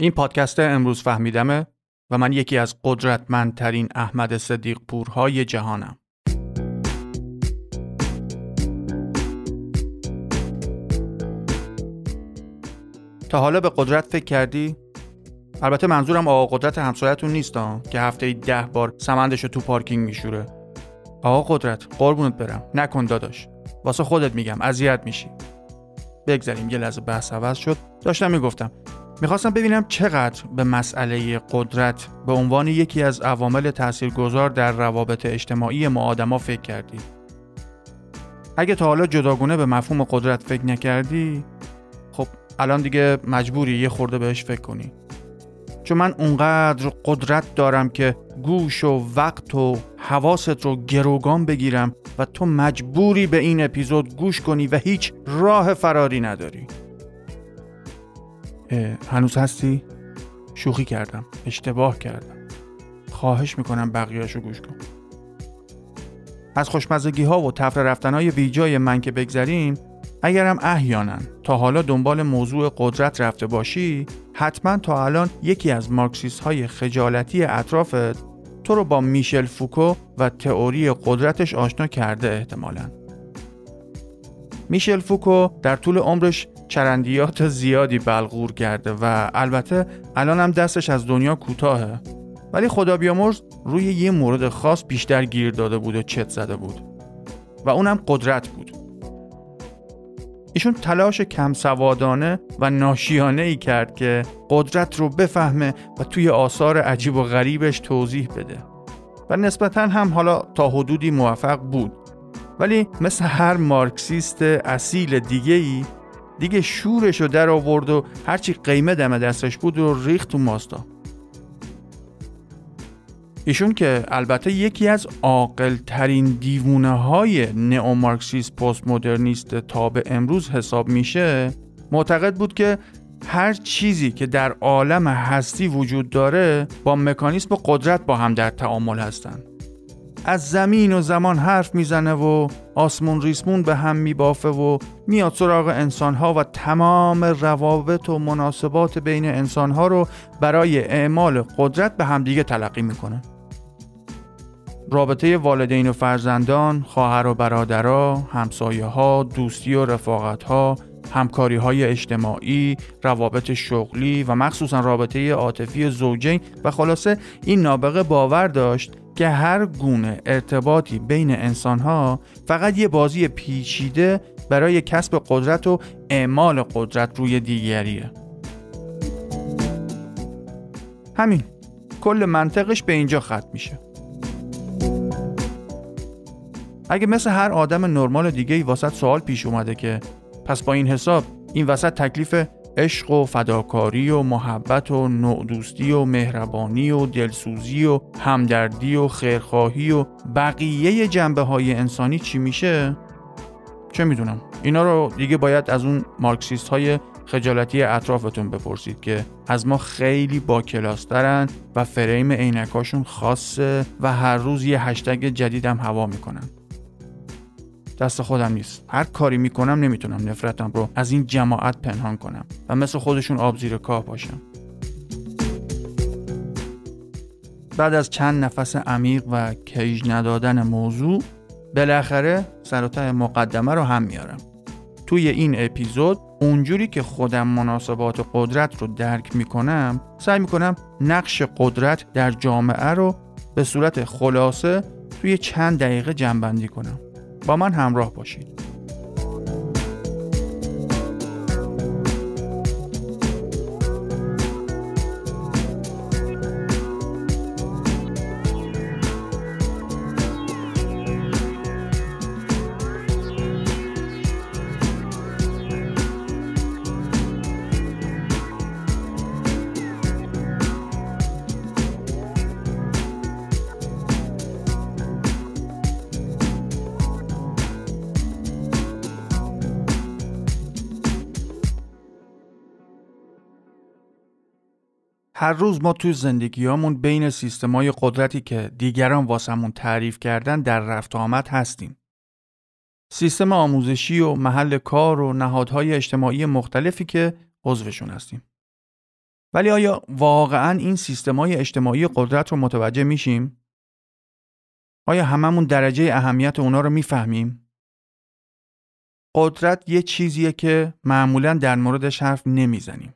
این پادکست امروز فهمیدمه و من یکی از قدرتمندترین احمد صدیق پورهای جهانم. تا حالا به قدرت فکر کردی؟ البته منظورم آقا قدرت همسایتون نیست که هفته ده بار سمندش تو پارکینگ میشوره. آقا قدرت قربونت برم نکن داداش. واسه خودت میگم اذیت میشی. بگذاریم یه لحظه بحث عوض شد داشتم می‌گفتم می‌خواستم ببینم چقدر به مسئله قدرت به عنوان یکی از عوامل تاثیرگذار در روابط اجتماعی ما آدما فکر کردی. اگه تا حالا جداگونه به مفهوم قدرت فکر نکردی خب الان دیگه مجبوری یه خورده بهش فکر کنی. چون من اونقدر قدرت دارم که گوش و وقت و حواست رو گروگان بگیرم و تو مجبوری به این اپیزود گوش کنی و هیچ راه فراری نداری. هنوز هستی؟ شوخی کردم اشتباه کردم. خواهش می‌کنم بقیهشو گوش کن. از خوشمزگی ها و تفره رفتن های بیجای من که بگذریم اگرم احیانا تا حالا دنبال موضوع قدرت رفته باشی حتما تا الان یکی از مارکسیست های خجالتی اطرافت تو رو با میشل فوکو و تئوری قدرتش آشنا کرده احتمالا. میشل فوکو در طول عمرش چرندیات زیادی بلغور کرده و البته الان هم دستش از دنیا کوتاهه. ولی خدا بیامرز روی یه مورد خاص بیشتر گیر داده بود و چت زده بود. و اونم قدرت بود. ایشون تلاش کم سوادانه و ناشیانه ای کرد که قدرت رو بفهمه و توی آثار عجیب و غریبش توضیح بده. و نسبتا هم حالا تا حدودی موفق بود. ولی مثل هر مارکسیست اصیل دیگه ای دیگه شورش رو در آورد و هرچی قیمه دم دستش بود رو ریخت تو ماستا. ایشون که البته یکی از عاقل ترین دیوونه های نئومارکسیست پست مدرنیست تا به امروز حساب میشه معتقد بود که هر چیزی که در عالم هستی وجود داره با مکانیسم قدرت با هم در تعامل هستند از زمین و زمان حرف می‌زنه و آسمون ریسمون به هم میبافه و میاد سراغ انسانها و تمام روابط و مناسبات بین انسانها رو برای اعمال قدرت به همدیگه تلقی می‌کنه. رابطه والدین و فرزندان، خواهر و برادرها، همسایه ها، دوستی و رفاقت ها، همکاری های اجتماعی، روابط شغلی و مخصوصا رابطه عاطفی زوجین. و خلاصه این نابغه باور داشت که هر گونه ارتباطی بین انسانها فقط یه بازی پیچیده برای کسب قدرت و اعمال قدرت روی دیگریه. همین کل منطقش به اینجا ختم میشه. اگه مثل هر آدم نرمال دیگه ای واسط سوال پیش اومده که پس با این حساب این وسط تکلیف عشق و فداکاری و محبت و نوع دوستی و مهربانی و دلسوزی و همدردی و خیرخواهی و بقیه جنبه های انسانی چی میشه؟ چه می‌دونم اینا رو دیگه باید از اون مارکسیست های خجالتی اطرافتون بپرسید که از ما خیلی با کلاسترن و فریم عینکاشون خاصه و هر روز یه هشتگ جدیدم هوا می‌کنن دست خودم نیست. هر کاری می‌کنم نمی‌تونم نفرتم رو از این جماعت پنهان کنم و مثل خودشون آب زیر کاه باشم. بعد از چند نفس عمیق و کیج ندادن موضوع بالاخره سر مقدمه رو هم میارم. توی این اپیزود اونجوری که خودم مناسبات قدرت رو درک می‌کنم سعی می‌کنم نقش قدرت در جامعه رو به صورت خلاصه توی چند دقیقه جنبندی کنم. با من همراه باشید. هر روز ما توی زندگیامون بین سیستمای قدرتی که دیگران واسمون تعریف کردن در رفت آمد هستیم. سیستم آموزشی و محل کار و نهادهای اجتماعی مختلفی که عضوشون هستیم. ولی آیا واقعا این سیستمای اجتماعی قدرت رو متوجه میشیم؟ آیا هممون درجه اهمیت اونا رو می‌فهمیم؟ قدرت یه چیزیه که معمولا در موردش حرف نمی‌زنیم.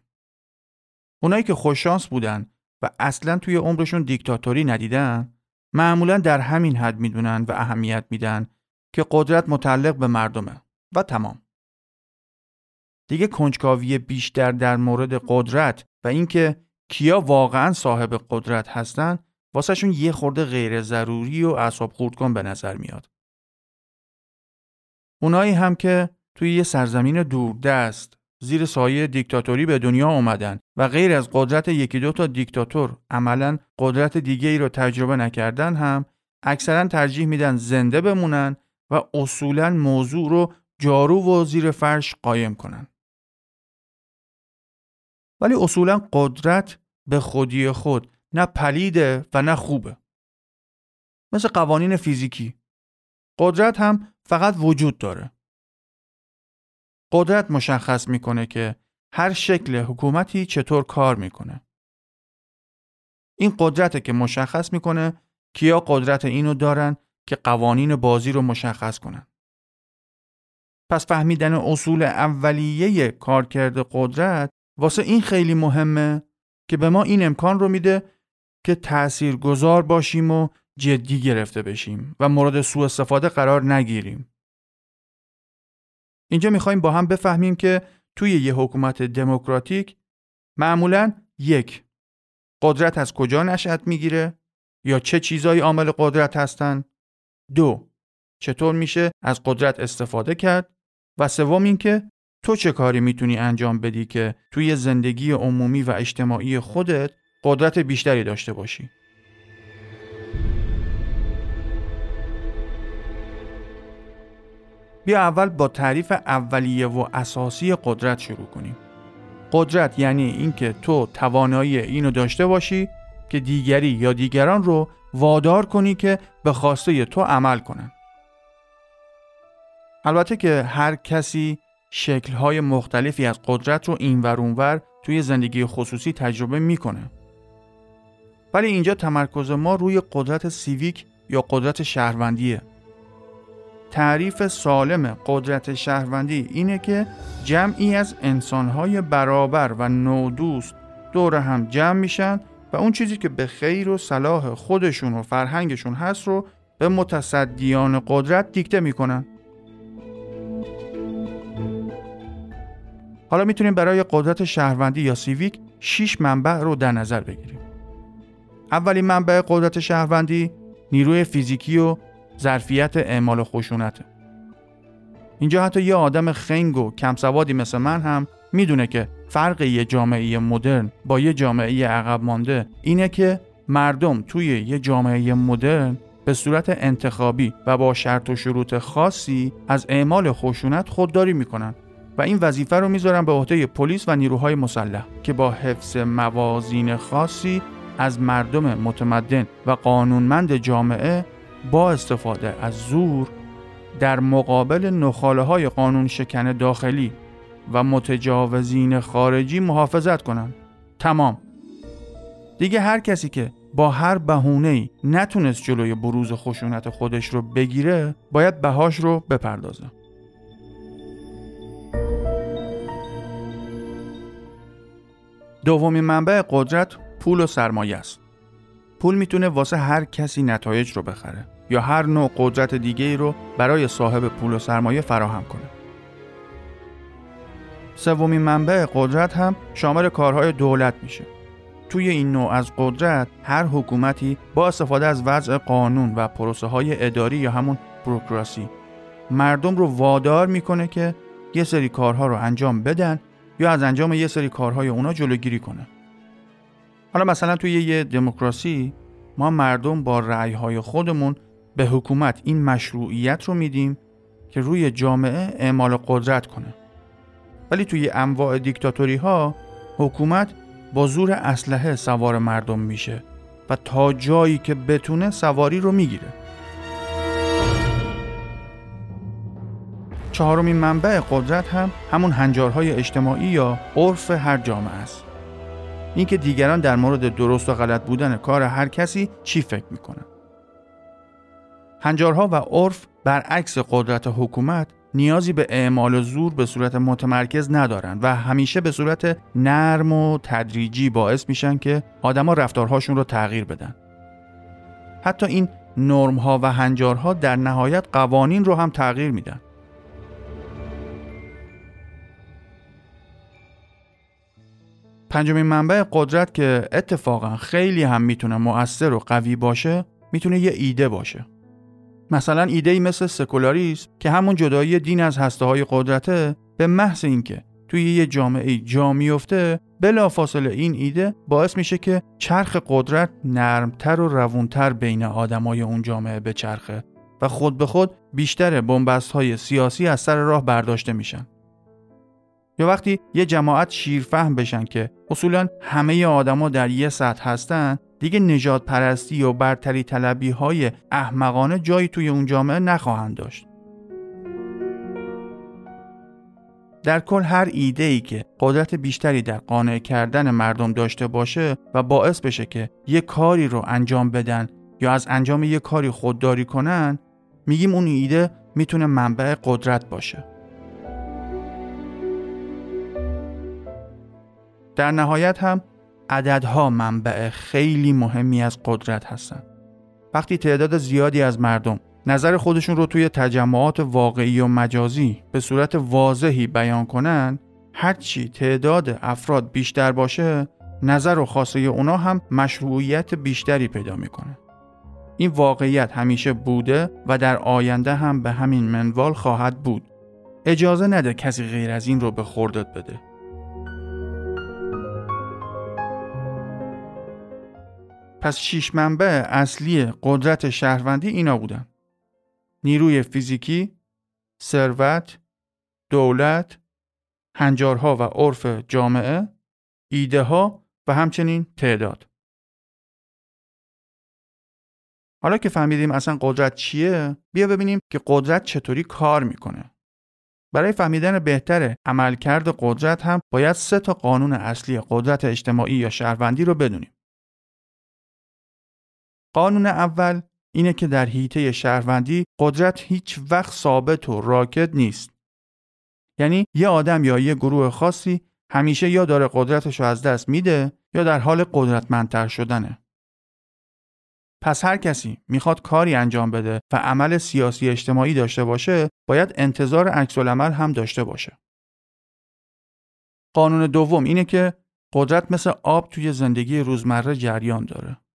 اونایی که خوششانس بودن و اصلا توی عمرشون دیکتاتوری ندیدن معمولا در همین حد می‌دونن و اهمیت میدن که قدرت متعلق به مردمه و تمام. دیگه کنجکاوی بیشتر در مورد قدرت و اینکه کیا واقعا صاحب قدرت هستن واسهشون یه خورده غیر ضروری و اعصاب خورد کن به نظر میاد. اونایی هم که توی یه سرزمین دوردست زیر سایه دیکتاتوری به دنیا اومدن و غیر از قدرت یکی دو تا دیکتاتور عملا قدرت دیگه ای رو تجربه نکردن هم اکثرا ترجیح میدن زنده بمونن و اصولا موضوع رو جارو و زیر فرش قایم کنن. ولی اصولا قدرت به خودی خود نه پلیده و نه خوبه. مثل قوانین فیزیکی. قدرت هم فقط وجود داره. قدرت مشخص می‌کنه که هر شکل حکومتی چطور کار می‌کنه. این قدرته که مشخص می‌کنه کیا قدرت اینو دارن که قوانین بازی رو مشخص کنن. پس فهمیدن اصول اولیه کارکرد قدرت واسه این خیلی مهمه که به ما این امکان رو میده که تأثیر گذار باشیم و جدی گرفته بشیم و مورد سوء استفاده قرار نگیریم. اینجا می‌خوایم با هم بفهمیم که توی یه حکومت دموکراتیک معمولا یک قدرت از کجا نشأت می‌گیره یا چه چیزایی عامل قدرت هستن. دو چطور میشه از قدرت استفاده کرد؟ و سوم اینکه تو چه کاری می‌تونی انجام بدی که توی زندگی عمومی و اجتماعی خودت قدرت بیشتری داشته باشی؟ بیا اول با تعریف اولیه و اساسی قدرت شروع کنیم. قدرت یعنی اینکه تو توانایی اینو داشته باشی که دیگری یا دیگران رو وادار کنی که به خواسته تو عمل کنن. البته که هر کسی شکل‌های مختلفی از قدرت رو این اونور توی زندگی خصوصی تجربه می‌کنه. ولی اینجا تمرکز ما روی قدرت سیویک یا قدرت شهروندیه تعریف سالم قدرت شهروندی اینه که جمعی از انسانهای برابر و نودوست دور هم جمع میشن و اون چیزی که به خیر و صلاح خودشون و فرهنگشون هست رو به متصدیان قدرت دیکته می‌کنن. حالا می‌تونیم برای قدرت شهروندی یا سیویک 6 منبع رو در نظر بگیریم. اولین منبع قدرت شهروندی نیروی فیزیکی و ظرفیت اعمال خشونته اینجا حتی یه آدم خنگ و کمسوادی مثل من هم می‌دونه که فرق یه جامعه مدرن با یه جامعه عقب مانده اینه که مردم توی یه جامعه مدرن به صورت انتخابی و با شرط و شروط خاصی از اعمال خشونت خودداری می‌کنن و این وظیفه رو می‌ذارن به عهده پلیس و نیروهای مسلح که با حفظ موازین خاصی از مردم متمدن و قانونمند جامعه با استفاده از زور در مقابل نخاله های قانون شکن داخلی و متجاوزین خارجی محافظت کنند. تمام. دیگه هر کسی که با هر ای نتونست جلوی بروز خشونت خودش رو بگیره باید بهاش رو بپردازه. دومین منبع قدرت پول و سرمایه است. پول می‌تونه واسه هر کسی نتایج رو بخره یا هر نوع قدرت دیگه ای رو برای صاحب پول و سرمایه فراهم کنه. سومین منبع قدرت هم شامل کارهای دولت میشه. توی این نوع از قدرت هر حکومتی با استفاده از وضع قانون و پروسه های اداری یا همون بروکراسی مردم رو وادار می‌کنه که یه سری کارها رو انجام بدن یا از انجام یه سری کارهای اونا جلوگیری کنه. حالا مثلا توی یه دموکراسی ما مردم با رأیهای خودمون به حکومت این مشروعیت رو میدیم که روی جامعه اعمال قدرت کنه. ولی توی انواع دیکتاتوری ها حکومت با زور اسلحه سوار مردم میشه و تا جایی که بتونه سواری رو می‌گیره. چهارمین منبع قدرت هم همون هنجارهای اجتماعی یا عرف هر جامعه است. اینکه دیگران در مورد درست و غلط بودن کار هر کسی چی فکر می‌کنن هنجارها و عرف برعکس قدرت حکومت نیازی به اعمال زور به صورت متمرکز ندارن و همیشه به صورت نرم و تدریجی باعث میشن که آدما رفتارهاشون رو تغییر بدن. حتی این نرم ها و هنجارها در نهایت قوانین رو هم تغییر میدن. پنجمین منبع قدرت که اتفاقا خیلی هم می‌تونه مؤثر و قوی باشه می‌تونه یه ایده باشه. مثلا ایده ای مثل سکولاریسم که همون جدایی دین از هسته های قدرته به محض اینکه توی یه جامعه جا میفته بلافاصله این ایده باعث میشه که چرخ قدرت نرمتر و روونتر بین آدمای اون جامعه بچرخه و خود به خود بیشتر بنبست های سیاسی از سر راه برداشته میشن. یا وقتی یه جماعت شیرفهم بشن که اصولا همه آدما در یه سطح هستن دیگه نجات پرستی و برتری طلبی های احمقانه جایی توی اون جامعه نخواهند داشت. در کل هر ایده ای که قدرت بیشتری در قانع کردن مردم داشته باشه و باعث بشه که یه کاری رو انجام بدن یا از انجام یه کاری خودداری کنن میگیم اون ایده می‌تونه منبع قدرت باشه. در نهایت هم عددها منبع خیلی مهمی از قدرت هستند. وقتی تعداد زیادی از مردم نظر خودشون رو توی تجمعات واقعی و مجازی به صورت واضحی بیان کنن هرچی تعداد افراد بیشتر باشه نظر و خواسته اونا هم مشروعیت بیشتری پیدا می‌کنه. این واقعیت همیشه بوده و در آینده هم به همین منوال خواهد بود. اجازه نده کسی غیر از این رو به خوردت بده. پس شیش منبع اصلی قدرت شهروندی اینا بودن. نیروی فیزیکی، ثروت، دولت، هنجارها و عرف جامعه، ایده ها و همچنین تعداد. حالا که فهمیدیم اصلا قدرت چیه، بیا ببینیم که قدرت چطوری کار می‌کنه. برای فهمیدن بهتر عملکرد قدرت هم باید سه تا قانون اصلی قدرت اجتماعی یا شهروندی رو بدونیم. قانون اول اینه که در حیطه شهروندی قدرت هیچ وقت ثابت و راکت نیست. یعنی یه آدم یا یه گروه خاصی همیشه یا داره قدرتش رو از دست میده یا در حال قدرتمندتر شدنه. پس هر کسی می‌خواد کاری انجام بده و عمل سیاسی اجتماعی داشته باشه باید انتظار عکس هم داشته باشه. قانون دوم اینه که قدرت مثل آب توی زندگی روزمره جریان داره.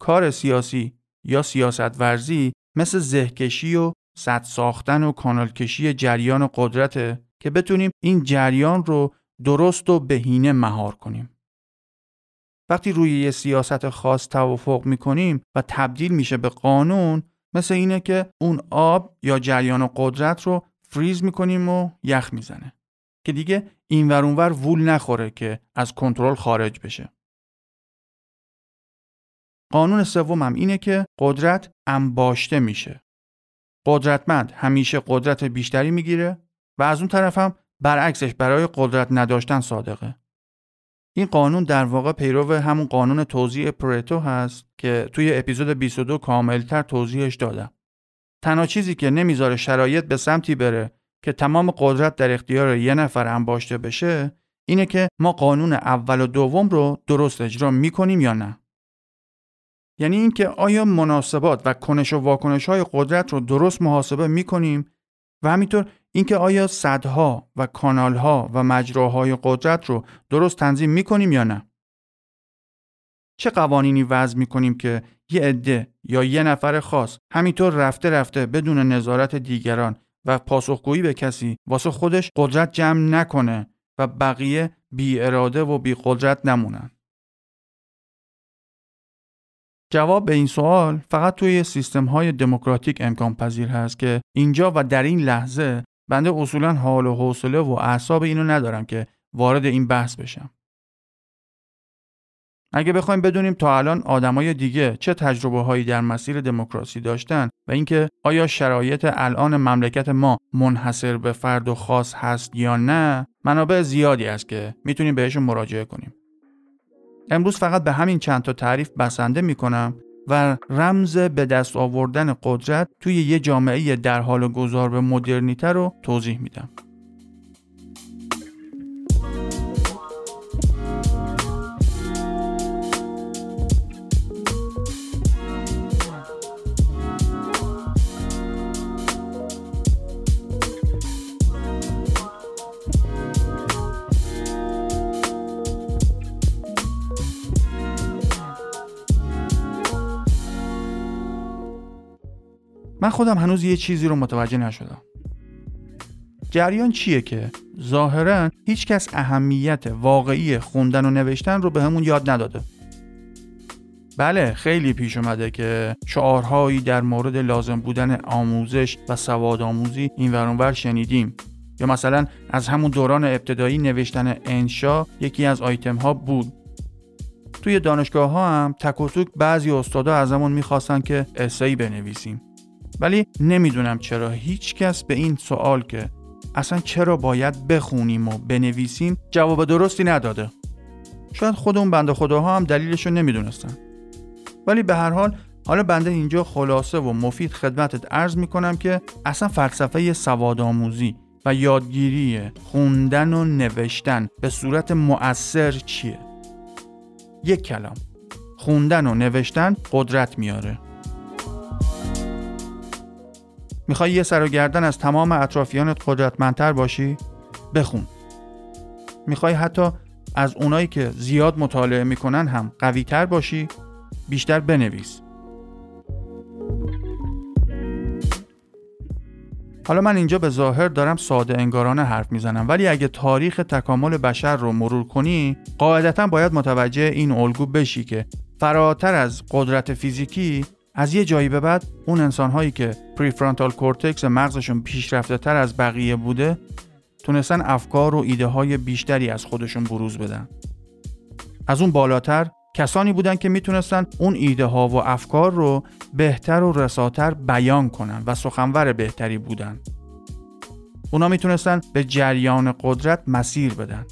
کار سیاسی یا سیاست ورزی مثل زهکشی و صد ساختن و کانالکشی جریان قدرته که بتونیم این جریان رو درست و بهینه مهار کنیم. وقتی روی یه سیاست خاص توافق می‌کنیم و تبدیل میشه به قانون مثل اینه که اون آب یا جریان قدرت رو فریز می‌کنیم و یخ می‌زنه که دیگه این ور وول نخوره که از کنترل خارج بشه. قانون سومم اینه که قدرت انباشته میشه. قدرتمند همیشه قدرت بیشتری می‌گیره و از اون طرف هم برعکسش برای قدرت نداشتن صادقه. این قانون در واقع پیرو همون قانون توضیح پرتو هست که توی اپیزود 22 کاملتر توضیحش دادم. تنها چیزی که نمی‌ذاره شرایط به سمتی بره که تمام قدرت در اختیار یه نفر انباشته بشه اینه که ما قانون اول و دوم رو درست اجرا می‌کنیم یا نه. یعنی اینکه آیا مناسبات و کنش و واکنش های قدرت رو درست محاسبه می کنیم و همینطور اینکه آیا صدها و کانالها و مجراهای قدرت رو درست تنظیم می کنیم یا نه؟ چه قوانینی وضع می کنیم که یه عده یا یه نفر خاص همینطور رفته رفته بدون نظارت دیگران و پاسخگویی به کسی واسه خودش قدرت جمع نکنه و بقیه بی اراده و بی قدرت نمونن؟ جواب به این سوال فقط توی سیستم های دموکراتیک امکان پذیر هست که اینجا و در این لحظه بنده اصولا حال و حوصله و اعصاب اینو ندارم که وارد این بحث بشم. اگه بخوایم بدونیم تا الان آدمای دیگه چه تجربه هایی در مسیر دموکراسی داشتن و اینکه آیا شرایط الان مملکت ما منحصر به فرد و خاص هست یا نه منابع زیادی است که می‌تونیم بهشون مراجعه کنیم امروز فقط به همین چند تا تعریف بسنده می‌کنم و رمز به دست آوردن قدرت توی یه جامعه در حال گذار به مدرنیته رو توضیح میدم. من خودم هنوز یه چیزی رو متوجه نشدم. جریان چیه که ظاهرا هیچکس اهمیت واقعی خوندن و نوشتن رو به همون یاد نداده. بله خیلی پیش اومده که شعارهایی در مورد لازم بودن آموزش و سواد آموزی این ورانور شنیدیم. یا مثلا از همون دوران ابتدایی نوشتن انشا یکی از آیتم ها بود. توی دانشگاه ها هم تک بعضی استادا ازمون می‌خواستن که اسایی بنویسیم. ولی نمی‌دونم چرا هیچ کس به این سوال که اصلا چرا باید بخونیم و بنویسیم جواب درستی نداده. شاید خود اون بنده خداها هم دلیلش رو نمی‌دونستن. ولی به هر حال حالا بنده اینجا خلاصه و مفید خدمتت عرض می‌کنم که اصلا فلسفه سواد آموزی و یادگیری خوندن و نوشتن به صورت مؤثر چیه؟ یک کلام. خوندن و نوشتن قدرت میاره. می‌خوای یه سر و گردن از تمام اطرافیانت قدرتمندتر باشی؟ بخون. می‌خوای حتی از اونایی که زیاد مطالعه می‌کنن هم قویتر باشی؟ بیشتر بنویس. حالا من اینجا به ظاهر دارم ساده انگارانه حرف می‌زنم ولی اگه تاریخ تکامل بشر رو مرور کنی قاعدتا باید متوجه این الگو بشی که فراتر از قدرت فیزیکی از یه جایی به بعد اون انسان هایی که prefrontal cortex مغزشون پیشرفته تر از بقیه بوده تونستن افکار و ایده های بیشتری از خودشون بروز بدن. از اون بالاتر کسانی بودن که می‌تونستن اون ایده ها و افکار رو بهتر و رساتر بیان کنن و سخنور بهتری بودن. اونا می‌تونستن به جریان قدرت مسیر بدن.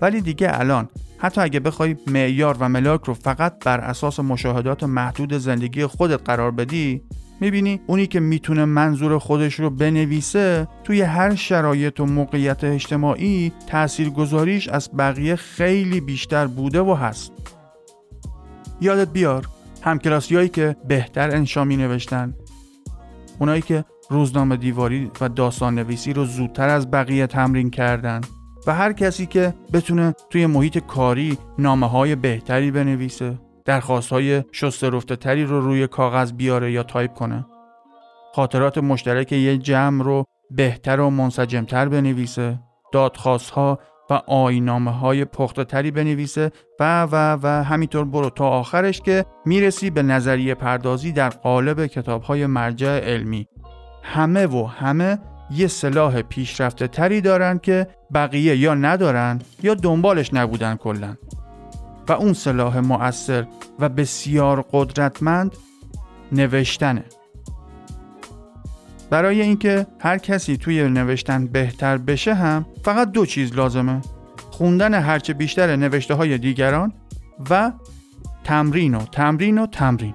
ولی دیگه الان حتی اگه بخوای معیار و ملاک رو فقط بر اساس مشاهدات محدود زندگی خودت قرار بدی می‌بینی اونی که می‌تونه منظور خودش رو بنویسه توی هر شرایط و موقعیت اجتماعی تاثیرگذاریش از بقیه خیلی بیشتر بوده و هست. یادت بیار همکلاسیایی که بهتر انشا می نوشتن اونایی که روزنامه دیواری و داستان نویسی رو زودتر از بقیه تمرین کردن. و هر کسی که بتونه توی محیط کاری نامه های بهتری بنویسه درخواست های شسته تری رو روی کاغذ بیاره یا تایپ کنه. خاطرات مشترک یه جمع رو بهتر و منسجمتر بنویسه. دادخواست ها و آینامه های پخته تری بنویسه و و و همینطور برو تا آخرش که می‌رسی به نظریه پردازی در قالب کتاب های مرجع علمی. همه و همه یه سلاح پیشرفته تری دارن که بقیه یا ندارن یا دنبالش نبودن کلا. و اون سلاح مؤثر و بسیار قدرتمند نوشتنه. برای اینکه هر کسی توی نوشتن بهتر بشه هم فقط دو چیز لازمه. خوندن هرچه بیشتر نوشته های دیگران و تمرین و تمرین و تمرین.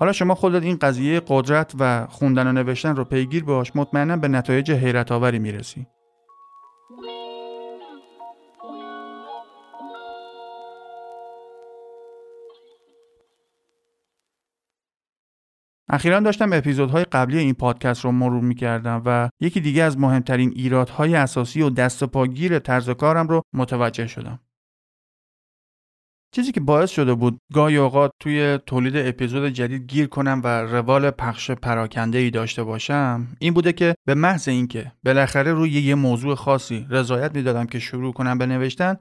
حالا شما خودت این قضیه قدرت و خوندن و نوشتن رو پیگیر باش مطمئنا به نتایج حیرت آوری می‌رسی اخیرا داشتم اپیزودهای قبلی این پادکست رو مرور می‌کردم و یکی دیگه از مهمترین ایرادهای اساسی و دست پاگیر طرز کارم رو متوجه شدم. چیزی که باعث شده بود گاهی اوقات توی تولید اپیزود جدید گیر کنم و روال پخش پراکنده ای داشته باشم این بوده که به محض اینکه بالاخره روی یه موضوع خاصی رضایت می‌دادم که شروع کنم به نوشتن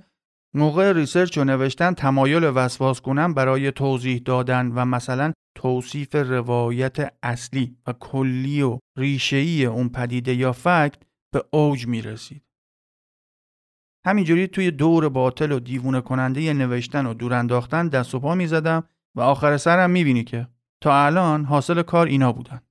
موقع research و نوشتن تمایل وسواس گونم برای توضیح دادن و مثلا توصیف روایت اصلی و کلی و ریشه‌ای اون پدیده یا fact به اوج می رسید. همینجوری توی دور باطل و دیوونه کننده نوشتن و دور انداختن دست و پا می زدم و آخر سرم می بینی که تا الان حاصل کار اینا بودن.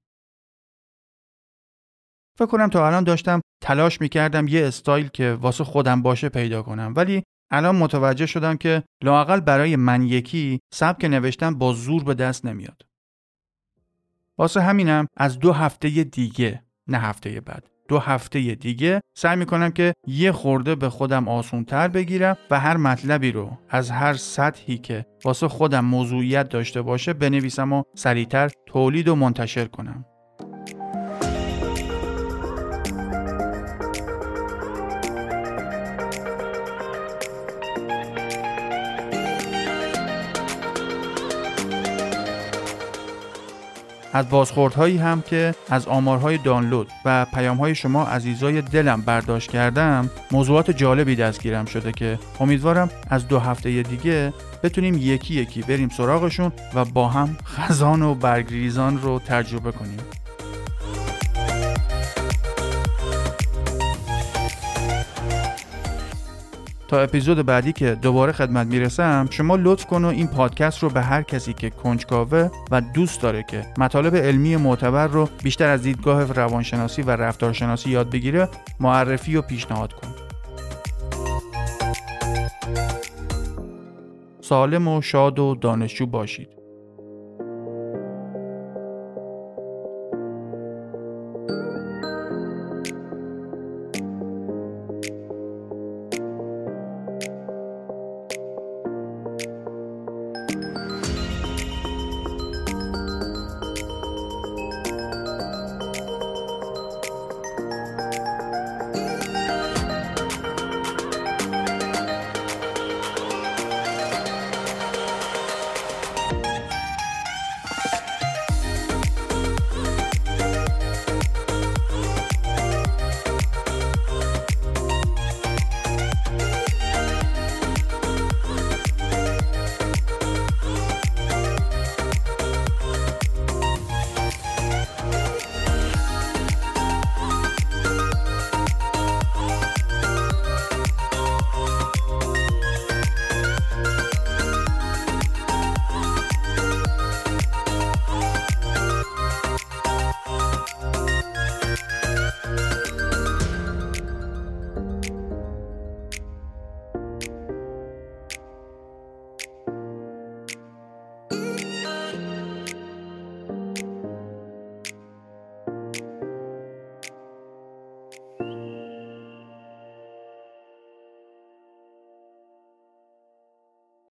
فکر کنم تا الان داشتم تلاش می‌کردم یه استایل که واسه خودم باشه پیدا کنم ولی الان متوجه شدم که لاقل برای من یکی سبک نوشتن با زور به دست نمیاد. واسه همینم از دو هفته دیگه نه هفته بعد دو هفته دیگه سعی می‌کنم که یه خورده به خودم آسونتر بگیرم و هر مطلبی رو از هر سطحی که واسه خودم موضوعیت داشته باشه بنویسم و سریعتر تولید و منتشر کنم. از بازخوردهایی هم که از آمارهای دانلود و پیامهای شما عزیزای دلم برداشت کردم موضوعات جالبی دستگیرم شده که امیدوارم از دو هفته دیگه بتونیم یکی یکی بریم سراغشون و با هم خزان و برگریزان رو تجربه کنیم. تا اپیزود بعدی که دوباره خدمت می‌رسم شما لطف کن و این پادکست رو به هر کسی که کنجکاوه و دوست داره که مطالب علمی معتبر رو بیشتر از دیدگاه روانشناسی و رفتارشناسی یاد بگیره معرفی و پیشنهاد کن. سالم و شاد و دانشجو باشید.